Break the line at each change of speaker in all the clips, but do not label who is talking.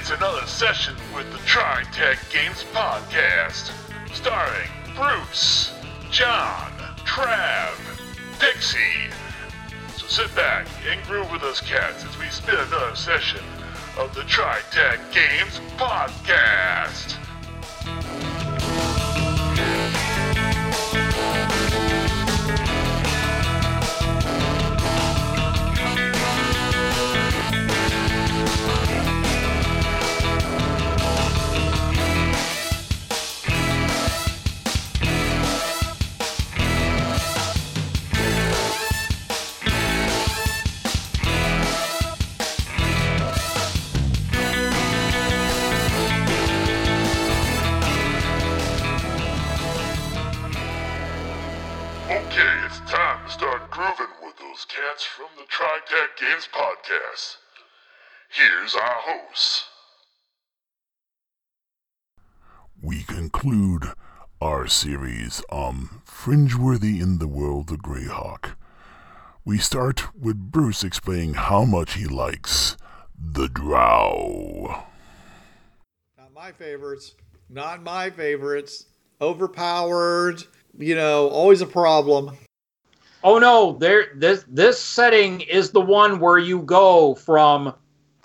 It's another session with the Tri Tac Games podcast, starring Bruce, John, Trav, Pixie. So sit back and groove with us cats as we spin another session of the Tri Tac Games podcast. Podcast. Here's our host. We conclude our series on Fringeworthy in the World of Greyhawk. We start with Bruce explaining how much he likes the Drow.
Not my favorites. Not my favorites. Overpowered. You know, always a problem.
Oh no, there this this setting is the one where you go from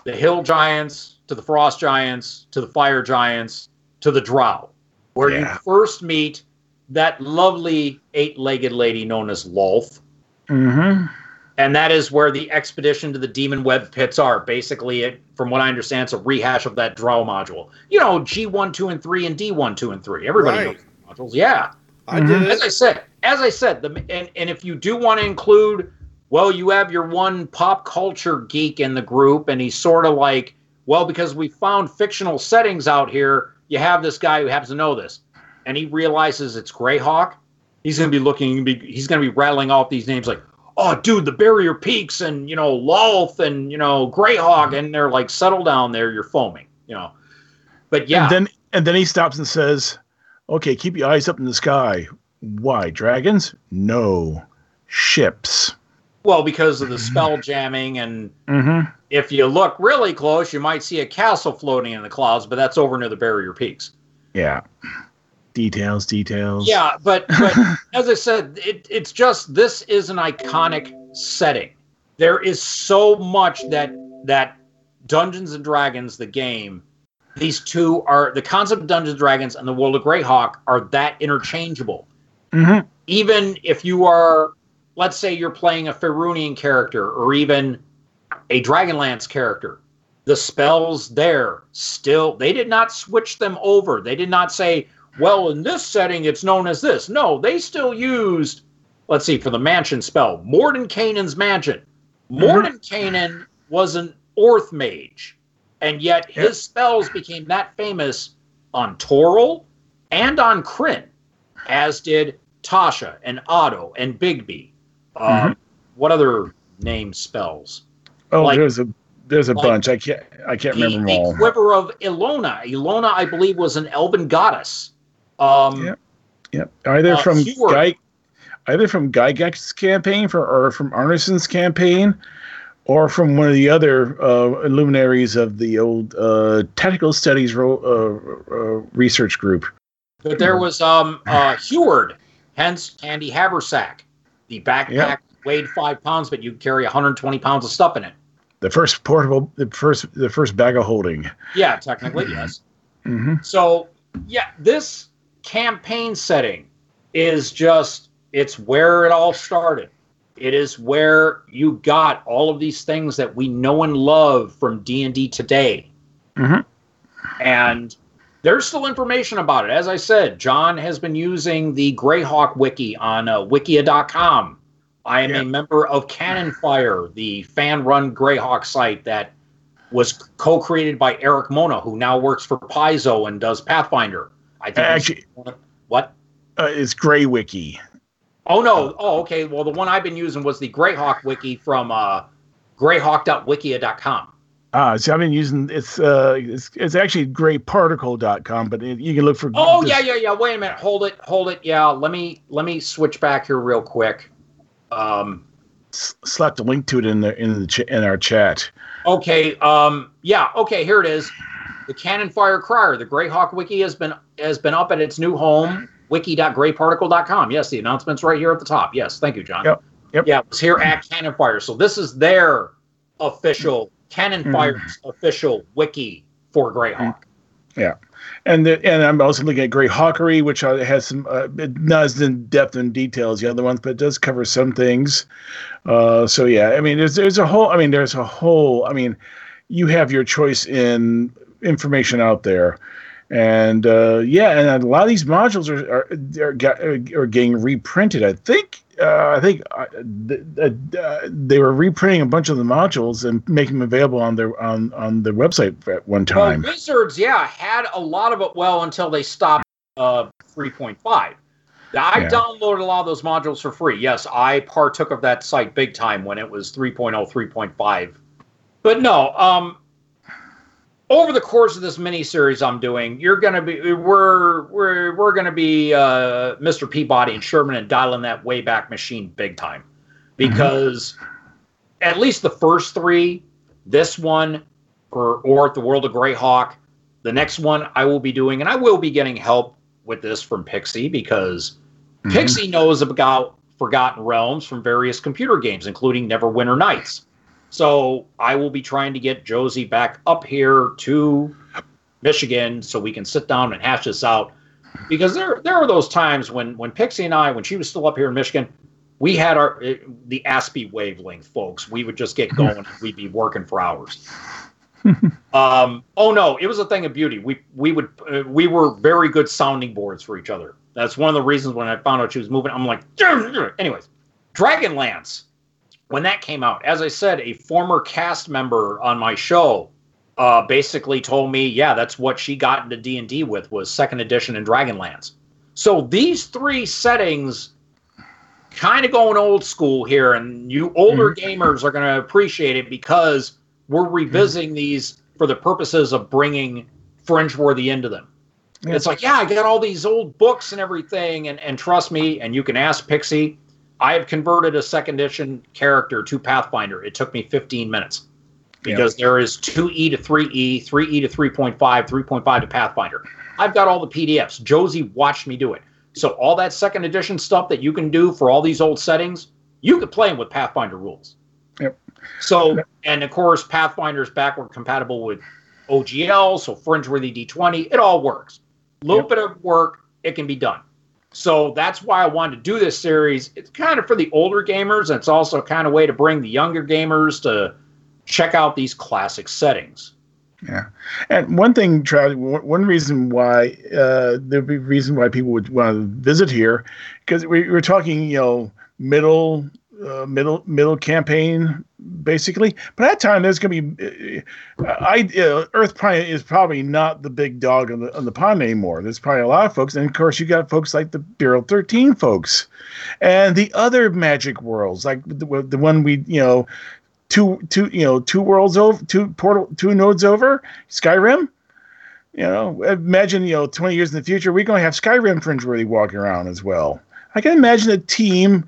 the hill giants to the frost giants to the fire giants to the drow. Where
Yeah.
you first meet that lovely eight-legged lady known as Lolth.
Mm-hmm.
And that is where the expedition to the demon web pits are. Basically, it, from what I understand, it's a rehash of that drow module. You know, G1, 2, and 3, and D1, 2, and 3. Everybody
Right.
knows the modules. Yeah.
I mm-hmm. did
As. I said, as I said, the and, and if you do want to include, well, you have your one pop culture geek in the group, and he's sort of like, well, because we found fictional settings out here, you have this guy who happens to know this, and he realizes it's Greyhawk. He's gonna be looking, he's gonna be rattling off these names like, oh, dude, the Barrier Peaks, and you know, Lolth, and you know, Greyhawk, and they're like, settle down there, you're foaming, you know. But yeah,
And then and then he stops and says, "Okay, keep your eyes up in the sky. Why dragons? No, ships."
well, because of the spell jamming and
Mm-hmm.
if you look really close, you might see a castle floating in the clouds, but that's over near the Barrier Peaks.
Yeah. Details, details.
Yeah, but, but as I said, it, it's just this is an iconic setting. There is so much that that Dungeons and Dragons, the game, these two are the concept of Dungeons and Dragons and the World of Greyhawk are that interchangeable.
Mm-hmm.
even if you are, let's say you're playing a Faerunian character or even a Dragonlance character, the spells there still, they did not switch them over. They did not say, well, in this setting, it's known as this. No, they still used, let's see, for the mansion spell, Mordenkainen's mansion. Mordenkainen was an Oerth mage, and yet his
Yep.
spells became that famous on Toril and on Krynn as did Tasha and Otto and Bigby. Um, What other name spells?
Oh,
Like-
there's a there's a
like-
bunch. I can't I can't
The,
remember them
the
all.
quiver of Ehlonna. Ehlonna, I believe, was an elven goddess. Um,
Yep. Yep. Either
Uh,
from. Guy, either from Gygax's campaign for or from Arneson's campaign, or from one of the other uh, luminaries of the old uh, tactical studies ro- uh, uh, research group.
But there was um, uh, Heward, hence Handy Haversack. The backpack
Yep.
weighed five pounds, but you could carry 120 pounds of stuff in it.
The first portable, the first the first bag of holding.
Yeah, technically, yes.
Mm-hmm.
So, yeah, this campaign setting is just it's where it all started. It is where you got all of these things that we know and love from D&D today.
Mhm.
And there's still information about it. As I said, John has been using the Greyhawk wiki on uh, wikia.com. I am
Yeah.
a member of Canonfire, the fan-run Greyhawk site that was co-created by Erik Mona, who now works for Paizo and does Pathfinder. I think
Actually,
what?
uh, it's Grey Wiki.
Oh no! Oh, okay. Well, the one I've been using was the Greyhawk wiki from uh, greyhawk.wikia.com.
Ah, so I've been using it's uh it's, it's actually grayparticle.com, but it, you can look for
Oh
this-
yeah, yeah, yeah. Wait a minute. Hold it, hold it. Yeah, let me let me switch back here real quick. Um,
s- slap the link to it in the in the ch- in our chat.
okay. Um, yeah. Okay. Here it is. the Canonfire Crier, the Greyhawk Wiki has been has been up at its new home, wiki.grayparticle.com. Yes, the announcement's right here at the top. Yes, thank you, John.
Yep. Yep.
Yeah, it's here at Canonfire. So this is their official Cannon
Mhm.
Fire's official wiki for Greyhawk. Yeah.
And the, and I'm also looking at Greyhawkery, which has some uh, it- not as in depth and detail as the other ones, but it does cover some things. Uh, so yeah, I mean, there's there's a whole. I mean, there's a whole. I mean, you have your choice in information out there, and uh, yeah, and a lot of these modules are are are, are getting reprinted. I think. Uh, I think uh, th- th- uh, they were reprinting a bunch of the modules and making them available on their on on their website at one
Well,
time.
Wizards, yeah, had a lot of it well until they stopped uh, 3.5. Now, I
Yeah.
downloaded a lot of those modules for free. Yes, I partook of that site big time when it was oh, 3.0, 3.5. But no, um, over the course of this mini series I'm doing, you're gonna be we're we're we're gonna be uh, Mr. Peabody and Sherman and dialing that way back machine big time because at least the first three, this one for or the World of Greyhawk, the next one I will be doing, and I will be getting help with this from Pixie because
Mhm.
Pixie knows about Forgotten Realms from various computer games, including Neverwinter Nights. So I will be trying to get Josie back up here to Michigan so we can sit down and hash this out. Because there there are those times when when Pixie and I, when she was still up here in Michigan, we had our eh, the ASPE wavelength, folks. We would just get going. we'd be working for hours. um, oh no, it was a thing of beauty. We we would uh, we were very good sounding boards for each other. That's one of the reasons when I found out she was moving, I'm like, anyways, Dragonlance. When that came out, as I said, a former cast member on my show uh, basically told me, yeah, that's what she got into D and D with was second edition and Dragonlance. So these three settings, kind of going old school here, and you older gamers are going to appreciate it because we're revisiting these for the purposes of bringing Fringeworthy into them.
Yeah.
It's like, yeah, I got all these old books and everything, and and trust me, and you can ask Pixie. I have converted a second edition character to Pathfinder. It took me 15 minutes because there is 2E to 3E, 3E to 3.5, 3.5 to Pathfinder. I've got all the PDFs. Josie watched me do it. So all that second edition stuff that you can do for all these old settings, you could play them with Pathfinder rules.
Yep.
So, and of course, Pathfinder is backward compatible with OGL, so Fringeworthy D20. It all works. A little
Yep.
bit of work, it can be done. So that's why I wanted to do this series. It's kind of for the older gamers, and it's also kind of way to bring the younger gamers to check out these classic settings.
Yeah, and one thing, Trav, one reason why uh, there'd be reason why people would want to visit here, because we were talking, you know, middle, uh, middle, middle campaign, basically. But at that time, there's going to be, uh, I uh, Earth Prime is probably not the big dog on the on the pond anymore. There's probably a lot of folks, and of course, you got folks like the Bureau 13 folks, and the other Magic worlds, like the, the one we, you know two two you know two worlds over two portal two nodes over skyrim you know imagine you know 20 years in the future we're going to have skyrim fringeworthy walking around as well i can imagine a team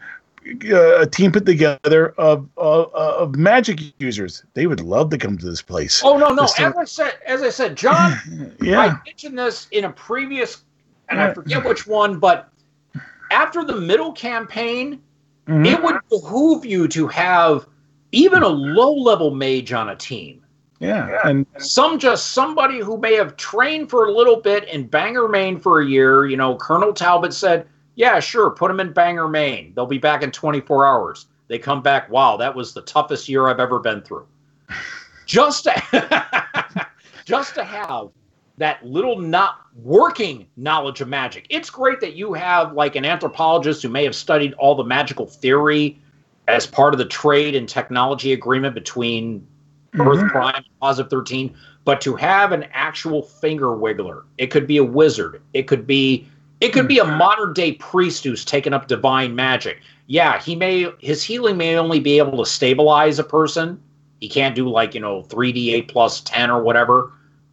a team put together of uh, of magic users they would love to come to this place
Oh no, no!
Just
As
don't-
I said, as I said, John,
yeah
I mentioned this in a previous, and I forget which one, but after the middle campaign,
Mhm.
it would behoove you to have even a low-level mage on a team.
yeah and
Some just somebody who may have trained for a little bit in Bangor, Maine for a year. You know, Colonel Talbot said, "Yeah, sure, put them in Bangor, Maine. They'll be back in 24 hours." They come back, "Wow, that was the toughest year I've ever been through." Just to, just to have that little not working knowledge of magic. It's great that you have like an anthropologist who may have studied all the magical theory as part of the trade and technology agreement between Earth
Mhm.
Prime, Positive 13, but to have an actual finger wiggler, it could be a wizard, it could be it could be a hmm. modern day priest who's taken up divine magic. Yeah, he may his healing may only be able to stabilize a person. He can't do like, you know, 3d8 plus 10 or whatever.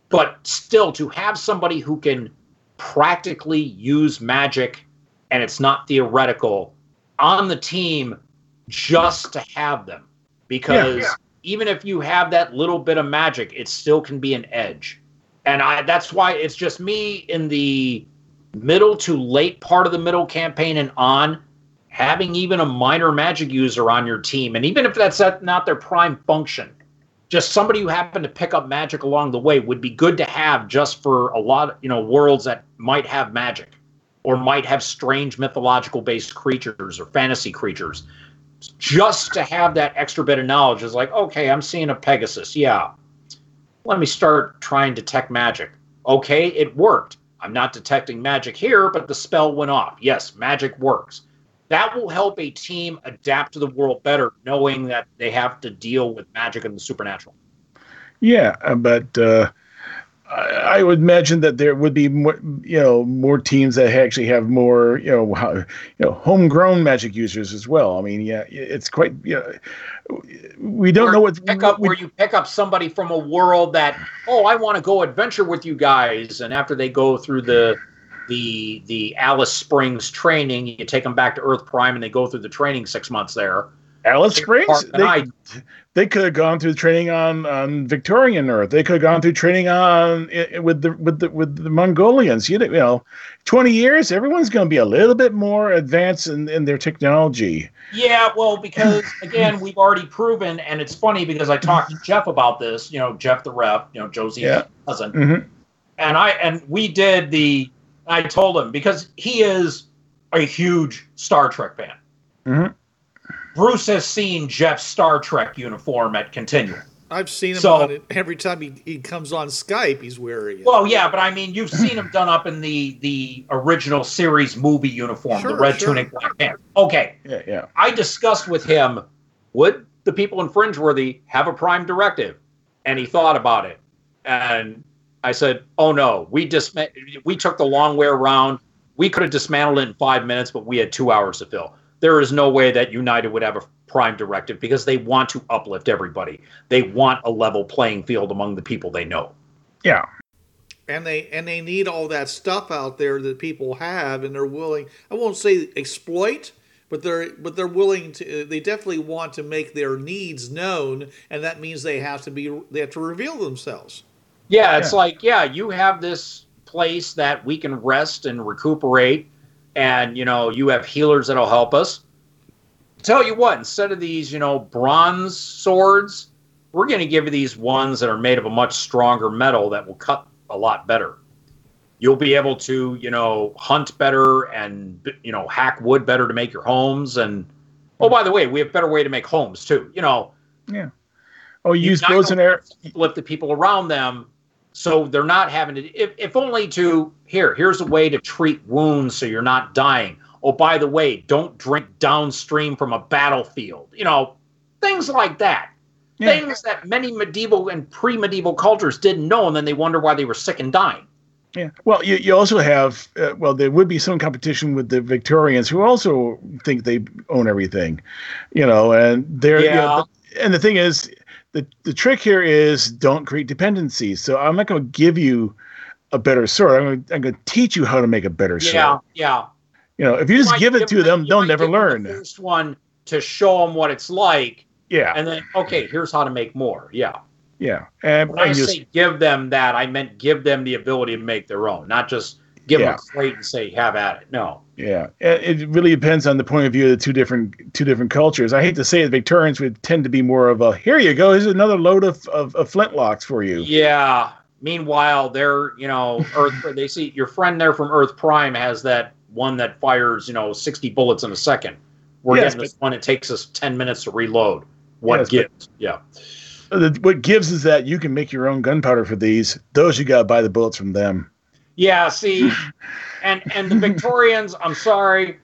But still to have somebody who can practically use magic and it's not theoretical on the team just to have them because
Yeah.
even if you have that little bit of magic, it still can be an edge. and I that's why it's just me in the middle to late part of the middle campaign and on having even a minor magic user on your team and even if that's not their prime function just somebody who happened to pick up magic along the way would be good to have just for a lot of you know worlds that might have magic or might have strange mythological based creatures or fantasy creatures. Just to have that extra bit of knowledge is like okay i'm seeing a pegasus. Yeah. Let me start trying to detect magic. Okay it worked i'm not detecting magic here but the spell went off yes magic works that will help a team adapt to the world better, knowing that they have to deal with magic and the supernatural.
Yeah, uh, but uh, I, would imagine that there would be more, you know, more teams that actually have more, you know, you know, homegrown magic users as well. I mean, yeah, it's quite, you know, we don't know what
pick up we, where you pick up somebody from a world that, oh, I want to go adventure with you guys, and after they go through the the the Alice Springs training. You take them back to Earth Prime, and they go through the training six months there.
Alice Springs. They, I, they could have gone through training on, on Victorian Earth. They could have gone through training on with the with the with the Mongolians. You know, twenty years, everyone's going to be a little bit more advanced in, in their technology.
Yeah, well, because again, we've already proven, and it's funny because I talked to Jeff about this. You know, Jeff the rep, you know, Josie's yeah. cousin, mm-hmm. and I and we did the I told him because he is a huge Star Trek fan. Mm-hmm. Bruce has seen Jeff's Star Trek uniform at Continuum.
I've seen him so, on it every time he, he comes on Skype. He's wearing it.
Well, yeah, but I mean, you've seen him done up in the the original series movie uniform, sure, the red sure. tunic, black pants. Okay,
yeah, yeah.
I discussed with him would the people in Fringeworthy have a prime directive, and he thought about it, and I said, "Oh no, we just we took the long way around. We could have dismantled it in five minutes, but we had two hours to fill. There is no way that United would have a prime directive because they want to uplift everybody. They want a level playing field among the people they know.
Yeah,
and they and they need all that stuff out there that people have, and they're willing. I won't say exploit." but they're but they're willing to they definitely want to make their needs known and that means they have to be they have to reveal themselves
yeah, it's yeah. like, yeah, you have this place that we can rest and recuperate, and you know, you have healers that'll help us. Tell you what, instead of these, you know, bronze swords, we're going to give you these ones that are made of a much stronger metal that will cut a lot better. You'll be able to, you know, hunt better and you know hack wood better to make your homes. And oh, by the way, we have better way to make homes too. You know.
Yeah. Oh, use bows and arrows.
Flip the people around them so they're not having to if, if only to here here's a way to treat wounds so you're not dying oh by the way don't drink downstream from a battlefield you know things like that yeah. things that many medieval and pre-medieval cultures didn't know and then they wonder why they were sick and dying
yeah. Well, you, you also have, uh, well, there would be some competition with the Victorians who also think they own everything, you know, and they're, yeah. You know, and the thing is, the the trick here is don't create dependencies. So I'm not going to give you a better sword. I'm going, I'm going to teach you how to make a better sword.
Yeah, yeah.
You know, if you, you just give it to them, them they'll never learn.
The first one to show them what it's like.
Yeah.
And then okay, here's how to make more. Yeah.
Yeah.
And when and I say give them that, I meant give them the ability to make their own, not just give yeah. them a crate and say have at it. No.
Yeah, it really depends on the point of view of the two different two different cultures. I hate to say it, Victorians would tend to be more of a here you go, here's another load of, of, of flintlocks for you.
Yeah. Meanwhile, they're you know Earth. they see your friend there from Earth Prime has that one that fires you know sixty bullets in a second. We're yes, getting this one. It takes us ten minutes to reload. What yes, gives? Yeah.
What gives is that you can make your own gunpowder for these. Those you got to buy the bullets from them.
Yeah, see, and and the Victorians, I'm sorry,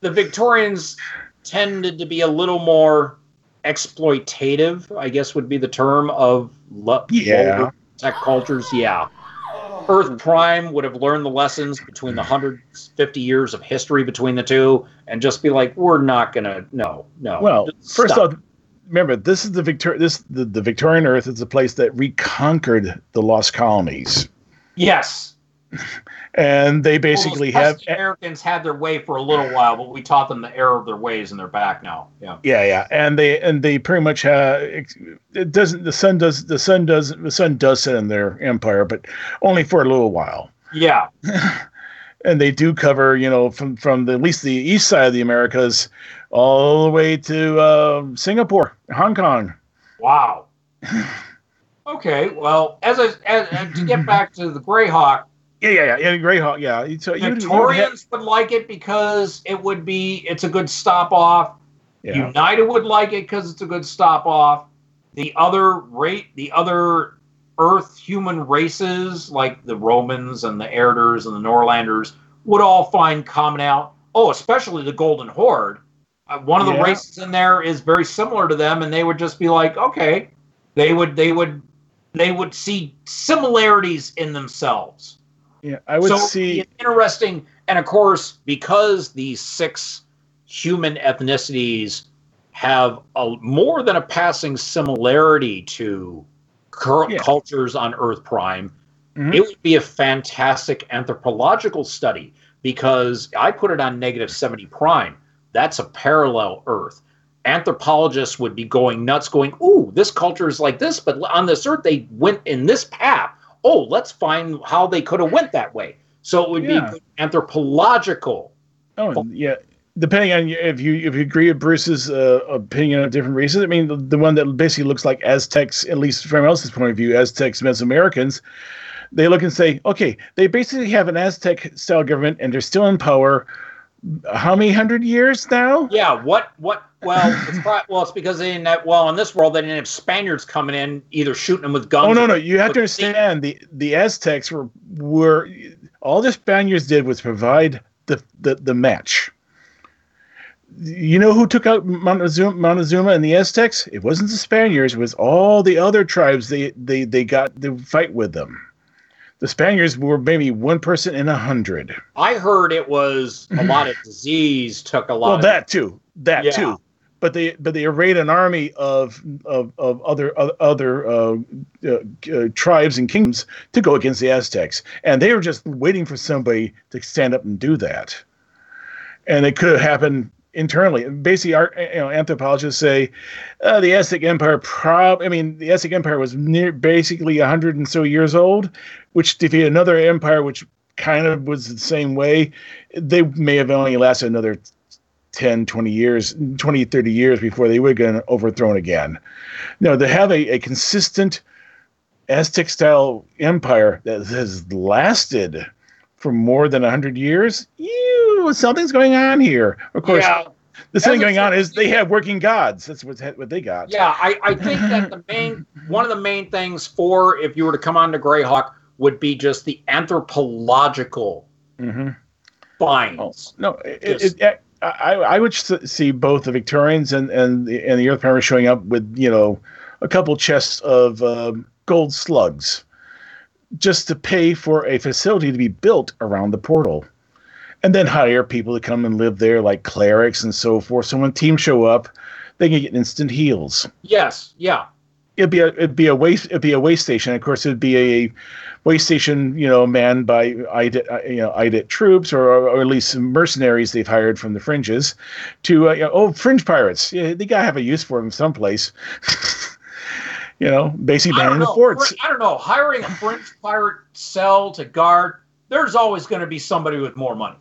the Victorians tended to be a little more exploitative, I guess would be the term of lo-
yeah.
tech cultures. Yeah. Earth Prime would have learned the lessons between the 150 years of history between the two and just be like, we're not going to, no, no.
Well, first off, remember, this is the Victor, this, the, the Victorian Earth is the place that reconquered the lost colonies.
Yes.
and they basically
well,
have
Americans had their way for a little while, but we taught them the error of their ways, and they're back now. Yeah,
yeah, yeah, and they and they pretty much have it doesn't the sun does the sun does the sun does set in their empire, but only for a little while.
Yeah.
and they do cover, you know, from from the, at least the east side of the Americas, all the way to uh, Singapore, Hong Kong.
Wow. okay, well, as, I, as, as to get back to the Greyhawk.
Yeah, yeah, yeah, yeah, Greyhawk. Yeah,
so Victorians would, would like it because it would be it's a good stop off. Yeah. United would like it because it's a good stop off. The other rate, the other Earth human races like the Romans and the Erders and the Norlanders would all find common out. Oh, especially the Golden Horde. Uh, one of the yeah. races in there is very similar to them, and they would just be like, okay, they would they would they would see similarities in themselves.
Yeah, I would so see
interesting, and of course, because these six human ethnicities have a more than a passing similarity to current yeah. cultures on Earth Prime, mm-hmm. it would be a fantastic anthropological study because I put it on negative 70 Prime. That's a parallel Earth. Anthropologists would be going nuts, going, Ooh, this culture is like this, but on this Earth, they went in this path. Oh, let's find how they could have went that way. So it would yeah. be anthropological.
Oh, yeah depending on if you if you agree with Bruce's uh, opinion of different races, I mean the, the, one that basically looks like Aztecs, at least from else's point of view, Aztecs, Mesoamericans, they look and say, okay, they basically have an Aztec style government and they're still in power. How many hundred years now?
Yeah. What? What? Well, it's probably, well, it's because they didn't. Have, well, in this world, they didn't have Spaniards coming in, either shooting them with guns.
Oh no, no! You have to understand the the Aztecs were were all the Spaniards did was provide the the, the match you know who took out Montezuma, Montezuma and the Aztecs? It wasn't the Spaniards. It was all the other tribes. They they they got to fight with them. The Spaniards were maybe one person in a hundred.
I heard it was a lot of disease took a lot.
Well,
of,
that too. That yeah. too. But they but they arrayed an army of of, of other other uh, uh, uh, tribes and kingdoms to go against the Aztecs, and they were just waiting for somebody to stand up and do that. And it could have happened internally. Basically, our you know anthropologists say uh, the Aztec Empire. Prob, I mean, the Aztec Empire was near basically hundred and so years old, which defeated another empire which kind of was the same way. They may have only lasted another 10, 20 years, 20, 30 years before they were going to overthrown again. No, to have a, a consistent Aztec style empire that has lasted for more than 100 years, something's going on here. Of course, yeah. the thing going on is they have working gods. That's what, what they got.
Yeah, I, I think that the main one of the main things for if you were to come on to Greyhawk would be just the anthropological
mm-hmm.
finds.
Oh, no, it, it, it, I, I would see both the Victorians and and the, and the Earth Power showing up with you know a couple chests of um, gold slugs just to pay for a facility to be built around the portal and then hire people to come and live there like clerics and so forth. So when teams show up they can get instant heals.
Yes yeah.
It'd be a it'd be a waste it'd be a waste station. Of course it'd be a waste station you know manned by IDIT, you know IDIT troops or, or at least mercenaries they've hired from the fringes to uh, you know, oh fringe pirates. Yeah, they gotta have a use for them someplace. You know, basically banning the forts.
I don't know. Hiring a Fringe pirate cell to guard, there's always going to be somebody with more money.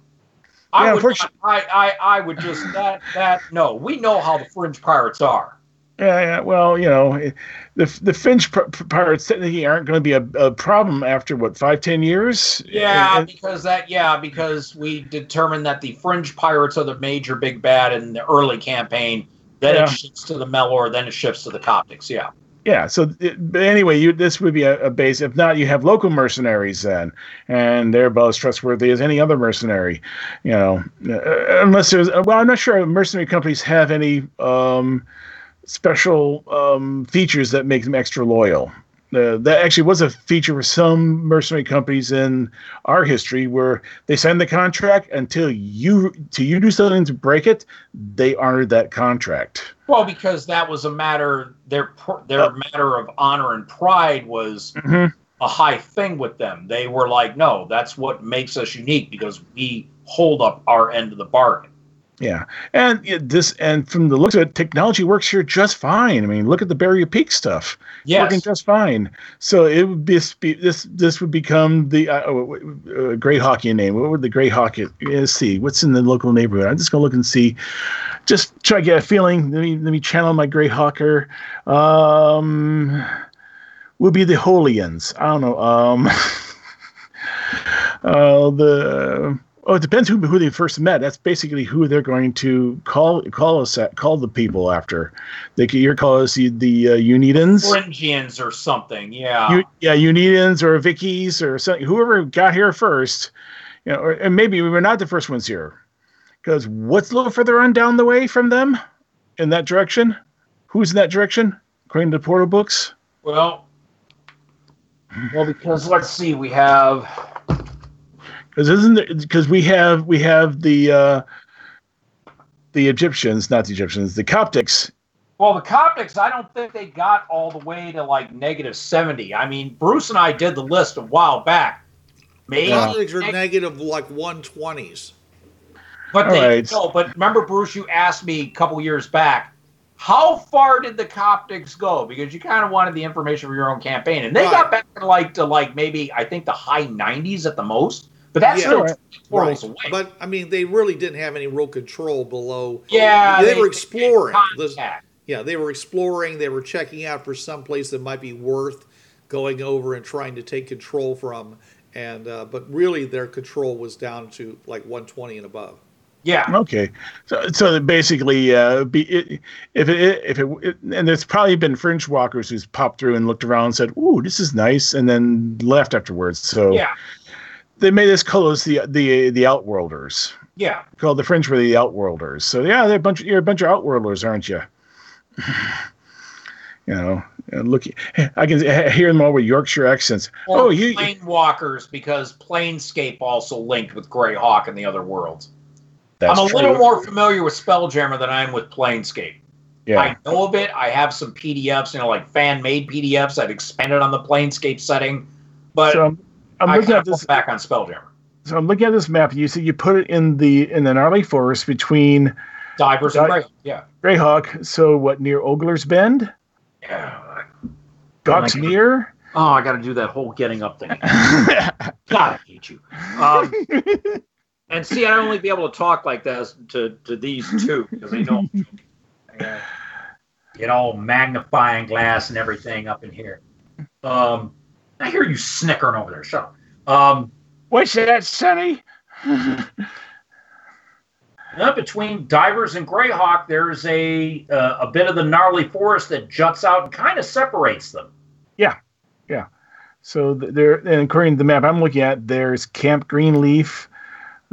I yeah, would I, I, I would just that that no. We know how the Fringe pirates are.
Yeah, yeah. Well, you know, the the Fringe pirates technically aren't going to be a, a problem after what five, ten years.
Yeah, and, because that. Yeah, because we determined that the Fringe pirates are the major big bad in the early campaign. Then yeah. it shifts to the Melor. Then it shifts to the Coptics. Yeah
yeah so it, but anyway you this would be a, a, base if not you have local mercenaries then and they're about as trustworthy as any other mercenary you know uh, unless there's well i'm not sure mercenary companies have any um, special um, features that make them extra loyal. Uh, that actually was a feature for some mercenary companies in our history where they signed the contract until you till you do something to break it they honored that contract
well because that was a matter their their matter of honor and pride was
mm-hmm.
a high thing with them. They were like, no, that's what makes us unique because we hold up our end of the bargain.
Yeah, and yeah, this and from the looks of it, technology works here just fine. I mean, look at the Barrier Peak stuff; it's
Yes.
working just fine. So it would be this this would become the uh, oh, uh, great hockey name. What would the great hockey? Let's see, what's in the local neighborhood? I'm just gonna look and see. Just try to get a feeling. Let me let me channel my great hawker. Um, would be the Holians. I don't know. Um, uh, the oh, it depends who who they first met. That's basically who they're going to call call us at, call the people after. They could either call us the, the uh, Unitans,
Phrygians or something. Yeah.
Yeah, Unitans or Vickies or something. Whoever got here first, you know, or, and maybe we were not the first ones here, because what's a little further on down the way from them, in that direction? Who's in that direction? According to the portal books.
well, well, because let's see, we have
Because isn't because we have we have the uh, the Egyptians, not the Egyptians, the Coptics.
Well, the Coptics, I don't think they got all the way to like negative 70. I mean, Bruce and I did the list a while back. Maybe.
Coptics are negative like 120s.
But they,
All right.
no, but remember, Bruce, you asked me a couple years back, how far did the Coptics go? Because you kind of wanted the information for your own campaign. And they
Right.
got back to like, to like maybe, I think the high 90s at the most. But that's
Yeah.
still
Right.
Right.
away.
But I mean, they really didn't have any real control below.
yeah.
they, were exploring. This- yeah, they were exploring. They were checking out for some place that might be worth going over and trying to take control from. And uh, but really, their control was down to like 120 and above.
Yeah.
Okay, so so basically, uh, be it, if it if it, it and there's probably been fringe walkers who's popped through and looked around and said, "Ooh, this is nice," and then left afterwards. So
Yeah.
They made us call us the the the outworlders.
Yeah.
Called the fringe were the outworlders. So yeah, they're a bunch. You're a bunch of outworlders, aren't you? you know, and look, I can hear them all with Yorkshire accents.
Or
oh, you,
Planewalkers, because Planescape also linked with Greyhawk and the other worlds.
that's
I'm a
true.
little more familiar with Spelljammer than I am with Planescape.
Yeah.
I know of it. I have some PDFs, you know, like fan made PDFs. I've expanded on the Planescape setting, but
so I'm,
I
looking at this.
back on Spelljammer.
So I'm looking at this map. You see, you put it in the in the Gnarley forest between
Dyvers and
Di-
Greyhawk. Yeah.
Greyhawk. So what near Ogler's Bend,
yeah.
Goxmere.
Oh, I got to do that whole getting up thing. God, I hate you. Um, and see, I'd only be able to talk like this to, to these two because they know. I Get all magnifying glass and everything up in here. Um, I hear you snickering over there. Shut up. Um,
What's that, Sonny?
Between Dyvers and Greyhawk, there's a uh, a bit of the Gnarley forest that juts out and kind of separates them. Yeah, yeah.
So th- there, and according to the map I'm looking at, there's Camp Greenleaf.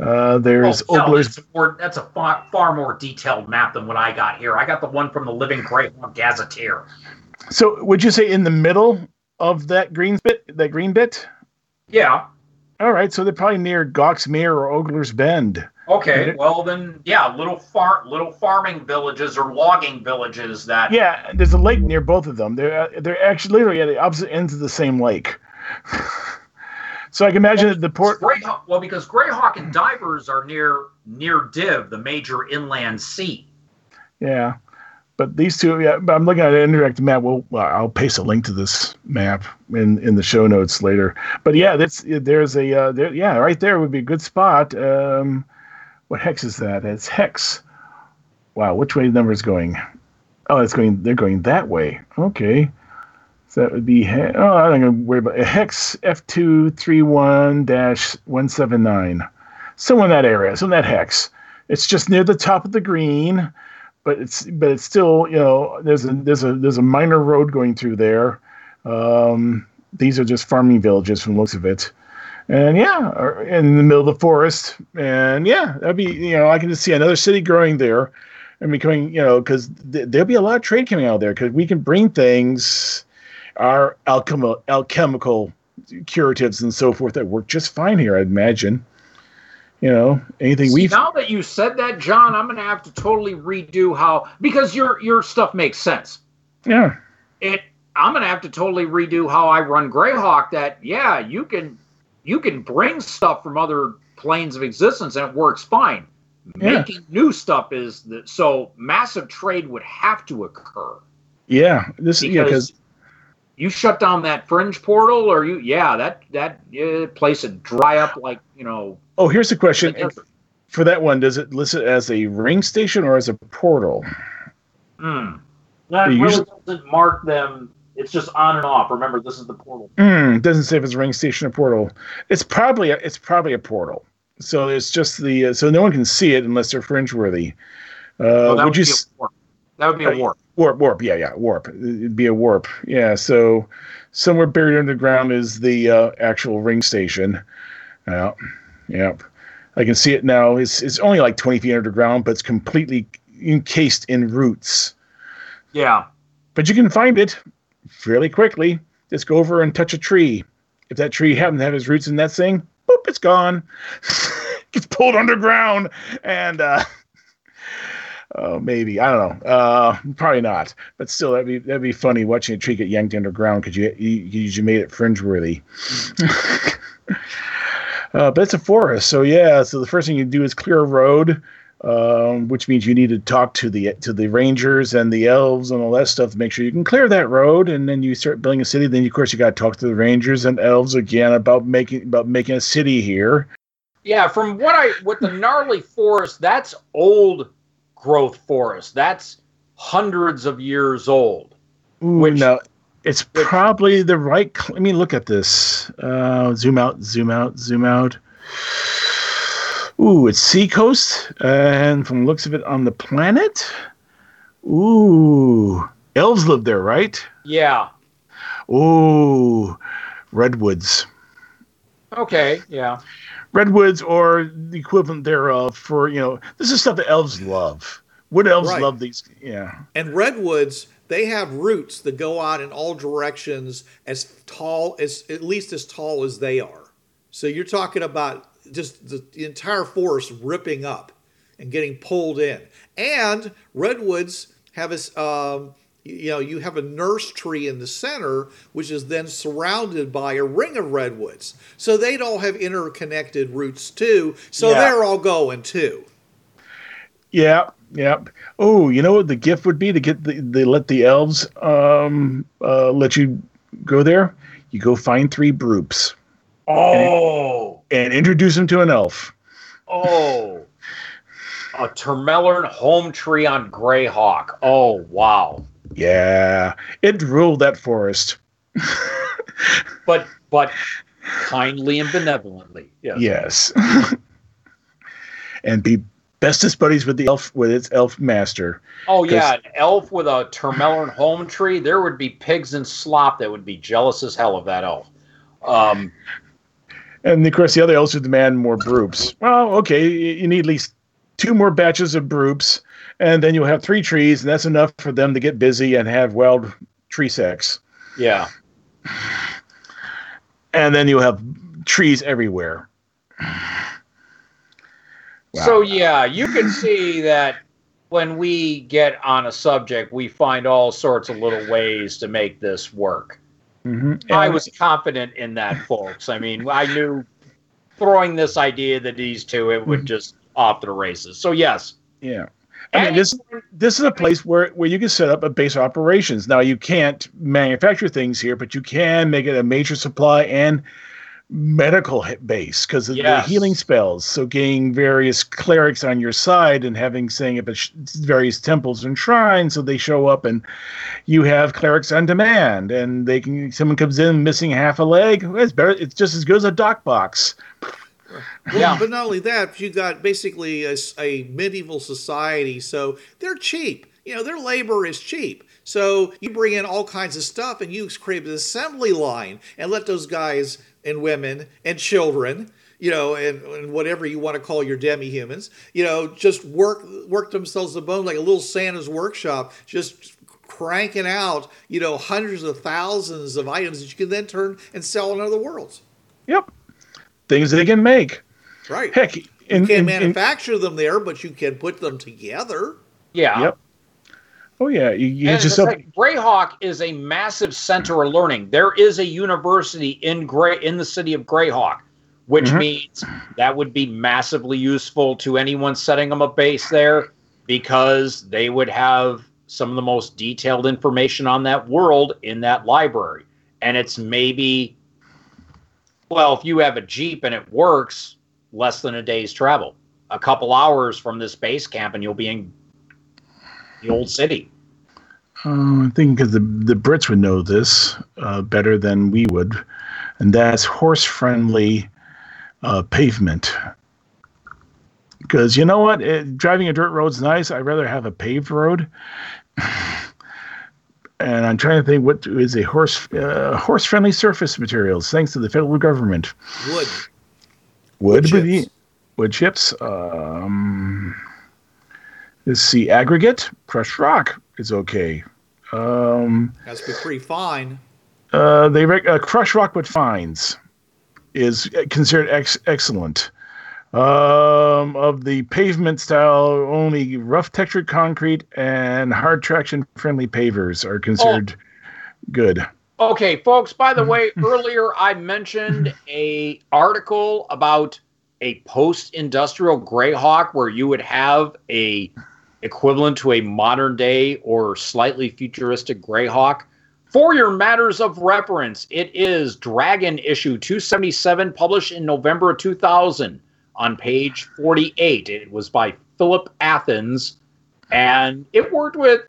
Uh, there's
Oh, no,
Ogler's.
that's, more, that's a far, far more detailed map than what I got here. I got the one from the Living Greyhawk Gazetteer.
So would you say in the middle of that green bit? That green bit?
Yeah.
All right. So they're probably near Goxmere or Ogler's Bend.
Okay. Well, then, yeah, little far, little farming villages or logging villages that.
Yeah, there's a lake near both of them. They're uh, they're actually literally at the opposite ends of the same lake. so I can imagine that the port.
Greyhawk, well, because Greyhawk and Dyvers are near near Dyv, the major inland sea.
Yeah, but these two. Yeah, but I'm looking at an interactive map. Well, I'll paste a link to this map in in the show notes later. But yeah, that's there's a uh, there, yeah right there would be a good spot. Um, what hex is that? It's hex. Wow, which way the number is going? Oh, it's going. They're going that way. Okay. So that would be oh, I'm not gonna worry about it. hex F two three one dash one seven nine. Somewhere in that area, so in that hex. It's just near the top of the green, but it's but it's still you know there's a there's a there's a minor road going through there. Um, these are just farming villages from looks of it, and yeah, in the middle of the forest, and yeah, that'd be you know I can just see another city growing there, and becoming you know because th- there'll be a lot of trade coming out there because we can bring things, our alchemical curatives and so forth that work just fine here. I'd imagine. You know, anything we
now that you said that, John, I'm going to have to totally redo how because your your stuff makes sense.
yeah
It I'm gonna have to totally redo how I run Greyhawk. That yeah, you can you can bring stuff from other planes of existence and it works fine.
Yeah.
Making new stuff is the, so massive trade would have to occur
Yeah, this yeah because
because you shut down that fringe portal or you yeah that that uh, place would dry up like you know
oh here's the question
like-
for that one. Does it list it as a ring station or as a portal?
Hmm. That really
usually-
doesn't mark them. It's just on and off. Remember, this is the portal.
Hmm, doesn't say if it's a ring station or portal. It's probably a, it's probably a portal. So it's just the uh, so no one can see it unless they're fringe worthy. Uh,
Oh, that
would
would
you
be a warp. That would be a warp.
Warp warp? Yeah, yeah, warp. It'd be a warp. Yeah. So somewhere buried underground is the uh, actual ring station. Yeah, yep. I can see it now. It's it's only like twenty feet underground, but it's completely encased in roots.
Yeah.
But you can find it fairly quickly. Just go over and touch a tree. If that tree happens to have its roots in that thing, boop, it's gone. Gets pulled underground, and uh, oh, maybe I don't know. Uh, probably not, but still, that'd be that'd be funny watching a tree get yanked underground because you, you you made it fringe worthy. uh, but it's a forest, so yeah. So the first thing you do is clear a road um, which means you need to talk to the to the rangers and the elves and all that stuff to make sure you can clear that road. And then you start building a city. Then of course you got to talk to the rangers and elves again about making about making a city here.
Yeah, from what I with the Gnarley forest, that's old growth forest. That's hundreds of years old.
Ooh,
Which-
no, it's
which-
probably the right. Cl- I mean, look at this. Uh, zoom out, zoom out, zoom out. Ooh, it's seacoast, and from the looks of it on the planet. Ooh, elves live there, right?
Yeah.
Ooh, redwoods.
Okay. Yeah.
Redwoods or the equivalent thereof for you know this is stuff that elves love wood elves
Right.
love these yeah
And redwoods, they have roots that go out in all directions as tall as at least as tall as they are. So you're talking about just the, the entire forest ripping up and getting pulled in. And redwoods have a um, you know you have a nurse tree in the center, which is then surrounded by a ring of redwoods. So they'd all have interconnected roots too. So
Yeah.
they're all going too.
yeah yeah oh you know what the gift would be to get the they let the elves um uh let you go there you go find three broops
Oh.
and introduce them to an elf
Oh. A Termellern home tree on Greyhawk. Oh wow.
Yeah it ruled that forest
But but kindly and benevolently. Yeah.
yes and be bestest buddies with the elf with its elf master
Oh yeah, an elf with a Termellern home tree. There would be pigs and slop that would be jealous as hell of that elf. Um,
And of course, the other elves would demand more broops. Well, okay, you you need at least two more batches of broops, and then you'll have three trees, and that's enough for them to get busy and have wild tree sex.
yeah.
And then you'll have trees everywhere.
So yeah, you can see that when we get on a subject, we find all sorts of little ways to make this work.
hmm
I was confident in that, folks. I mean, I knew throwing this idea that these two, it would just off to the races. So yes,
yeah. I mean, this this is a place where, where you can set up a base of operations. Now, you can't manufacture things here, but you can make it a major supply and medical base because of
Yes.
the healing spells. So, getting various clerics on your side and having saying up various temples and shrines, so they show up and you have clerics on demand, and they can someone comes in missing half a leg. It's better. It's just as good as a dock box.
Well,
Yeah.
But not only that, you got basically a medieval society, so they're cheap. You know, their labor is cheap. So you bring in all kinds of stuff and you create an assembly line and let those guys and women and children, you know, and, and whatever you want to call your demi-humans, you know, just work work themselves to bone like a little Santa's workshop, just cranking out, you know, hundreds of thousands of items that you can then turn and sell in other worlds.
Yep, things they can make.
Right.
Heck, in,
You can't
in- in-
manufacture them there, but you can put them together.
yeah,
Yep. Oh yeah, you, you
And
get yourself.
like Greyhawk is a massive center of learning. There is a university in Gray in the city of Greyhawk, which
Mhm.
means that would be massively useful to anyone setting them a base there because they would have some of the most detailed information on that world in that library. And it's maybe well, if you have a Jeep and it works, less than a day's travel. A couple hours from this base camp and you'll be in the old city.
Uh, I think because the the Brits would know this uh, better than we would, and that's horse-friendly uh, pavement. Because you know what, it, driving a dirt road's nice. I'd rather have a paved road. and I'm trying to think what is a horse uh, horse-friendly surface materials, thanks to the federal government.
Wood.
Wood,
Wood
would be-
chips.
wood chips. Um, let's see, aggregate, crushed rock is okay. Um,
Has to be pretty fine.
uh, they rec- uh, crushed rock with fines is considered ex- excellent. Um, of the pavement style, only rough textured concrete and hard traction friendly pavers are considered good.
Okay, folks, by the way, earlier I mentioned a article about a post-industrial Greyhawk where you would have a equivalent to a modern day or slightly futuristic Greyhawk. For your matters of reference, it is Dragon issue 277 published in November 2000 on page 48. It was by Philip Athans and it worked with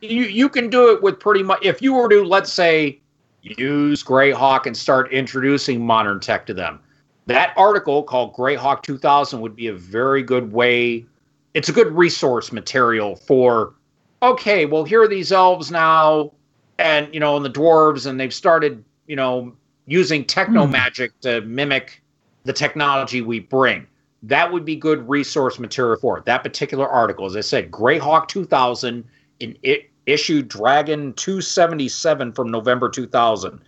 you you can do it with pretty much if you were to let's say use Greyhawk and start introducing modern tech to them. That article called Greyhawk 2000 would be a very good way. It's a good resource material for, okay, well, here are these elves now, and, you know, and the dwarves, and they've started, you know, using techno hmm. magic to mimic the technology we bring. That would be good resource material for it. That particular article, as I said, Greyhawk 2000 in it issued Dragon 277 from November 2000.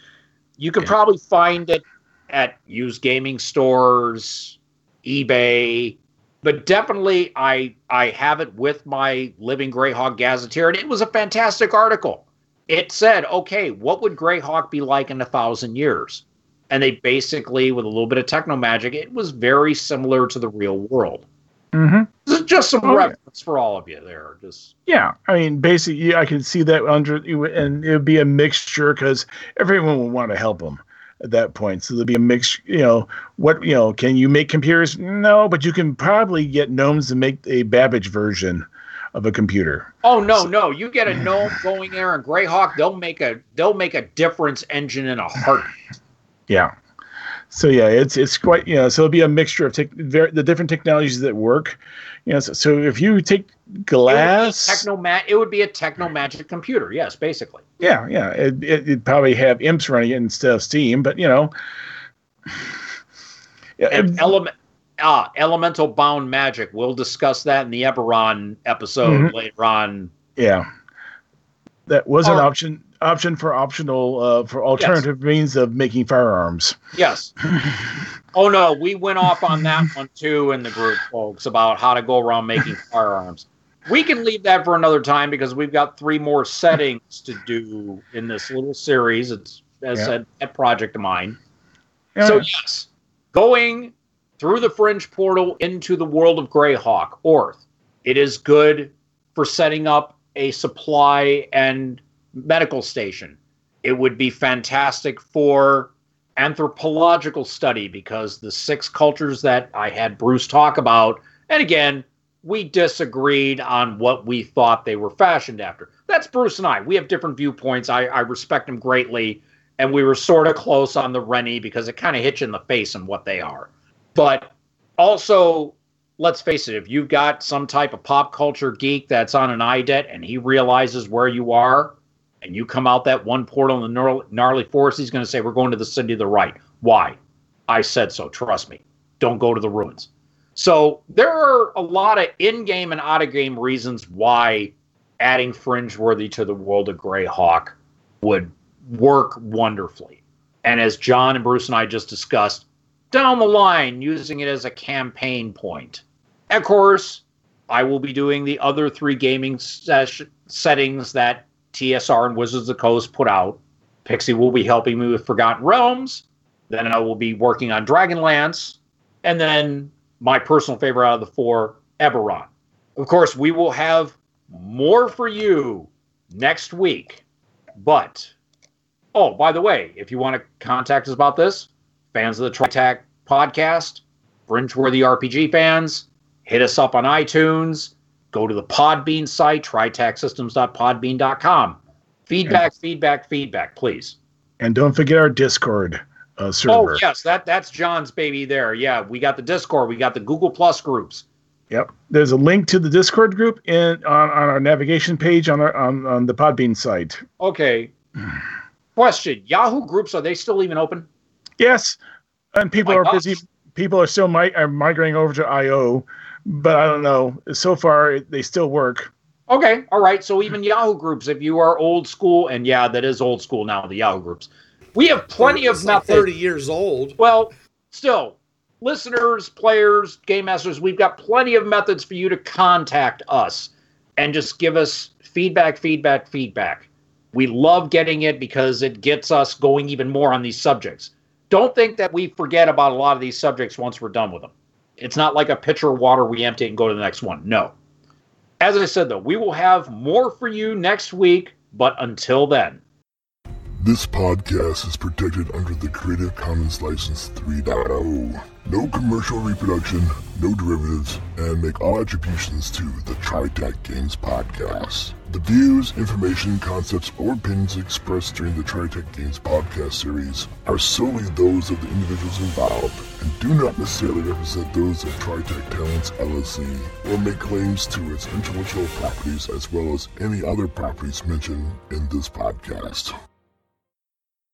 You can
Yeah.
probably find it at used gaming stores, eBay, but definitely I I have it with my Living Greyhawk Gazetteer, and it was a fantastic article. It said, okay, what would Greyhawk be like in a thousand years? And they basically, with a little bit of techno magic, it was very similar to the real world.
Mm-hmm.
This is just some
Oh, yeah.
reference for all of you there. Just
Yeah, I mean, basically, I can see that under, and it would be a mixture because everyone will want to help them at that point. So there'll be a mix. You know, what you know, can you make computers? No, but you can probably get gnomes to make a Babbage version of a computer.
Oh no, no! You get a gnome going there and Greyhawk, they'll make a they'll make a difference engine in a heart.
Yeah. So yeah, it's it's quite you know. So it'll be a mixture of tech, ver- the different technologies that work. You know, so, so if you take glass,
Techno ma- it would be a techno magic computer. Yes, basically.
yeah, yeah, it, it, it'd probably have imps running it instead of Steam, but you know, yeah,
And element ah elemental bound magic. We'll discuss that in the Eberron episode
Mhm.
later on.
Yeah, that was an option option for optional uh, for alternative means of making firearms.
Yes. oh no, we went off on that one too in the group, folks, about how to go around making firearms. We can leave that for another time because we've got three more settings to do in this little series. It's as
Yeah.
said, a project of mine.
Yeah.
So yes, going through the fringe portal into the world of Greyhawk, Oerth, it is good for setting up a supply and medical station. It would be fantastic for anthropological study because the six cultures that I had Bruce talk about, and again, we disagreed on what we thought they were fashioned after. That's Bruce and I. We have different viewpoints. I, I respect him greatly and we were sort of close on the Rhennee because it kind of hits you in the face on what they are. But also, let's face it, if you've got some type of pop culture geek that's on an IDET and he realizes where you are, and you come out that one portal in the Gnarley, forest, he's going to say, We're going to the city to the right. Why? I said so. Trust me. Don't go to the ruins. So there are a lot of in game and out of game reasons why adding Fringeworthy to the world of Greyhawk would work wonderfully. And as John and Bruce and I just discussed, down the line, using it as a campaign point. Of course, I will be doing the other three gaming ses- settings that TSR and Wizards of the Coast put out. Pixie will be helping me with Forgotten Realms. Then I will be working on Dragonlance. And then my personal favorite out of the four, Eberron. Of course, we will have more for you next week. But, oh, by the way, if you want to contact us about this, fans of the TriTac podcast, Fringeworthy RPG fans, hit us up on iTunes, go to the Podbean site, tritacsystems.podbean.com. Feedback, feedback, feedback, please.
And don't forget our Discord uh, server.
Oh yes, that that's John's baby there. Yeah, we got the Discord, we got the Google Plus groups.
Yep. There's a link to the Discord group in on, on our navigation page on our on, on the Podbean site.
Okay. Question: Yahoo groups are they still even open?
Yes, and people are
gosh.
busy. People are still mi- are migrating over to IO, but I don't know. So far, they still work.
Okay, all right. So even Yahoo groups, if you are old school, and yeah, that is old school now. The Yahoo groups, we have plenty of
It's like
methods.
thirty years old.
Well, still, listeners, players, game masters, we've got plenty of methods for you to contact us and just give us feedback, feedback, feedback. We love getting it because it gets us going even more on these subjects. Don't think that we forget about a lot of these subjects once we're done with them. It's not like a pitcher of water we empty and go to the next one. No. As I said, though, we will have more for you next week, but until then,
This podcast is protected under the Creative Commons License 3.0. No commercial reproduction, no derivatives, and make all attributions to the TriTac Games podcast. The views, information, concepts, or opinions expressed during the TriTac Games podcast series are solely those of the individuals involved and do not necessarily represent those of TriTac Talents LLC or make claims to its intellectual properties as well as any other properties mentioned in this podcast.